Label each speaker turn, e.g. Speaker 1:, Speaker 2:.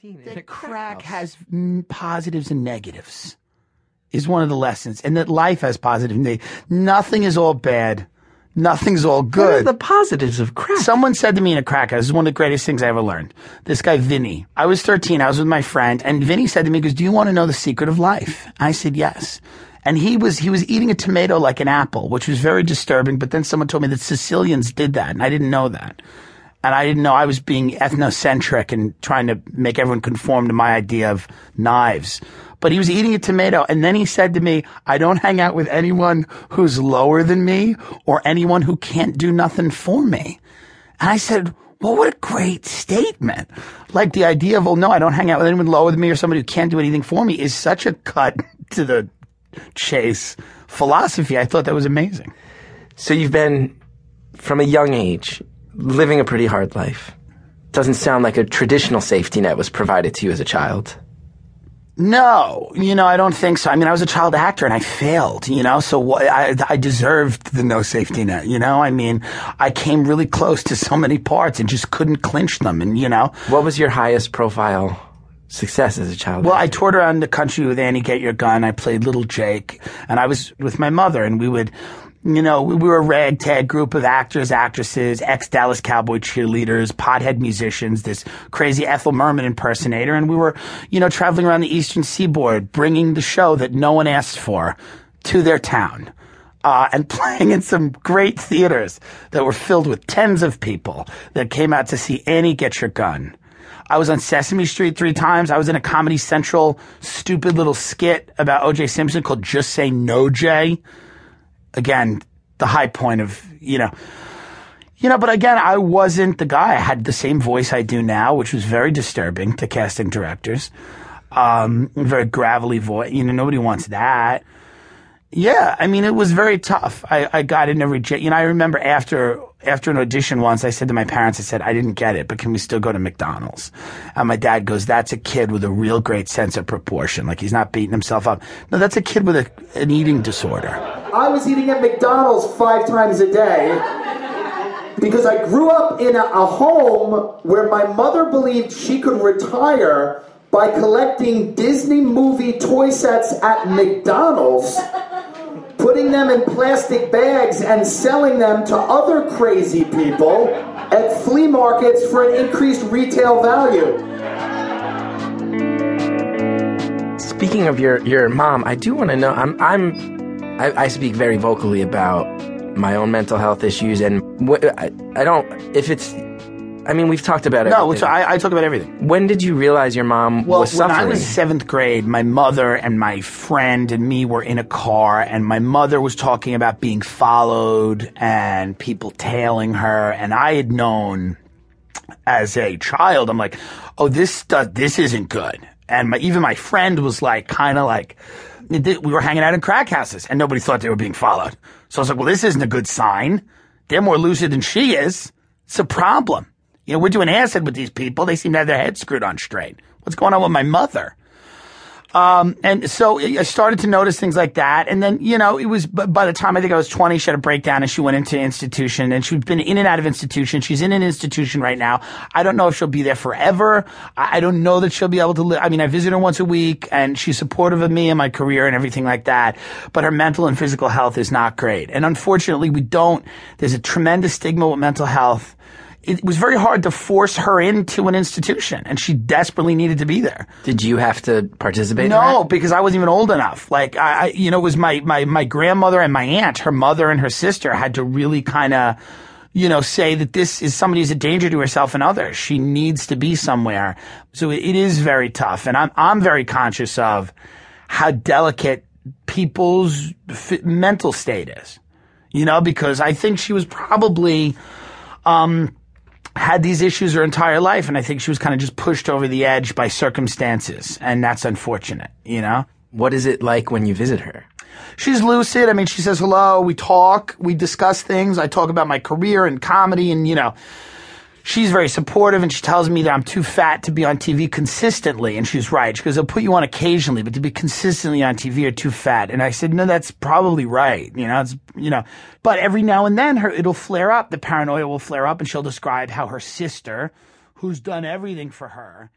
Speaker 1: 13
Speaker 2: that
Speaker 1: crack
Speaker 2: has positives and negatives is one of the lessons and that life has positive and negatives. Nothing is all bad. Nothing's all
Speaker 1: What are
Speaker 2: good.
Speaker 1: the positives of crack?
Speaker 2: Someone said to me in a crack house, this is one of the greatest things I ever learned. This guy, Vinny. I was 13. I was with my friend and Vinny said to me, goes, do you want to know the secret of life? I said, yes. And he was, he was eating a tomato like an apple, which was very disturbing. But then someone told me that Sicilians did that and I didn't know that. And I didn't know I was being ethnocentric and trying to make everyone conform to my idea of knives. But he was eating a tomato and then he said to me, I don't hang out with anyone who's lower than me or anyone who can't do nothing for me. And I said, well, what a great statement. Like the idea of, well, no, I don't hang out with anyone lower than me or somebody who can't do anything for me is such a cut to the chase philosophy. I thought that was amazing.
Speaker 1: So you've been, from a young age, living a pretty hard life. Doesn't sound like a traditional safety net was provided to you as a child.
Speaker 2: No, you know, I don't think so. I mean, I was a child actor and I failed, you know, so I, I deserved the no safety net, you know? I mean, I came really close to so many parts and just couldn't clinch them. And, you know,
Speaker 1: What was your highest profile success as a child?
Speaker 2: well, I toured around the country with Annie Get Your Gun. I played Little Jake and I was with my mother and we would, you know, we were a ragtag group of actors, actresses, ex-Dallas Cowboy cheerleaders, pothead musicians, this crazy Ethel Merman impersonator. And we were, you know, traveling around the Eastern Seaboard, bringing the show that no one asked for to their town. Uh, and playing in some great theaters that were filled with tens of people that came out to see Annie Get Your Gun. I was on Sesame Street three times. I was in a Comedy Central stupid little skit about O.J. Simpson called Just Say No, Jay again, the high point of, you know, you know, but again, I wasn't the guy. I had the same voice I do now, which was very disturbing to casting directors. Um, very gravelly voice. You know, nobody wants that. Yeah, I mean, it was very tough. I, I got in every, j- you know, I remember after, after an audition once, I said to my parents, I said, I didn't get it, but can we still go to McDonald's? And my dad goes, that's a kid with a real great sense of proportion. Like he's not beating himself up. No, that's a kid with a, an eating disorder.
Speaker 3: I was eating at McDonald's five times a day because I grew up in a, a home where my mother believed she could retire by collecting Disney movie toy sets at McDonald's, putting them in plastic bags and selling them to other crazy people at flea markets for an increased retail value.
Speaker 1: Speaking of your, your mom, I do want to know. I'm I'm I, I speak very vocally about my own mental health issues, and wh- I, I don't. If it's, I mean, we've talked about it.
Speaker 2: No, which I, I talk about everything.
Speaker 1: when did you realize your mom
Speaker 2: Well,
Speaker 1: was
Speaker 2: when
Speaker 1: suffering?
Speaker 2: I was seventh grade, my mother and my friend and me were in a car, and my mother was talking about being followed and people tailing her, and I had known as a child, I'm like, oh, this stuff, this isn't good. And my, even my friend was like, kind of like, we were hanging out in crack houses and nobody thought they were being followed. So I was like, well, this isn't a good sign. They're more lucid than she is. It's a problem. You know, we're doing acid with these people. They seem to have their heads screwed on straight. What's going on with my mother? Um, and so I started to notice things like that. And then, you know, it was by the time I think I was 20, she had a breakdown and she went into institution and she's been in and out of institution. She's in an institution right now. I don't know if she'll be there forever. I, I don't know that she'll be able to live. I mean, I visit her once a week and she's supportive of me and my career and everything like that. But her mental and physical health is not great. And unfortunately, we don't, there's a tremendous stigma with mental health it was very hard to force her into an institution and she desperately needed to be there.
Speaker 1: did you have to participate? in
Speaker 2: No, because I wasn't even old enough. Like I, I you know, it was my, my, my grandmother and my aunt, her mother and her sister had to really kind of, you know, say that this is somebody who's a danger to herself and others. She needs to be somewhere. So it, it is very tough. And I'm, I'm very conscious of how delicate people's f- mental state is, you know, because I think she was probably, um, had these issues her entire life, and I think she was kind of just pushed over the edge by circumstances, and that's unfortunate, you know?
Speaker 1: What is it like when you visit her?
Speaker 2: She's lucid. I mean, she says hello, we talk, we discuss things. I talk about my career and comedy, and, you know, she's very supportive, and she tells me that I'm too fat to be on TV consistently, and she's right. She goes, they'll put you on occasionally, but to be consistently on TV, you're too fat. And I said, no, that's probably right. You know, it's, you know, but every now and then her, it'll flare up. The paranoia will flare up, and she'll describe how her sister, who's done everything for her,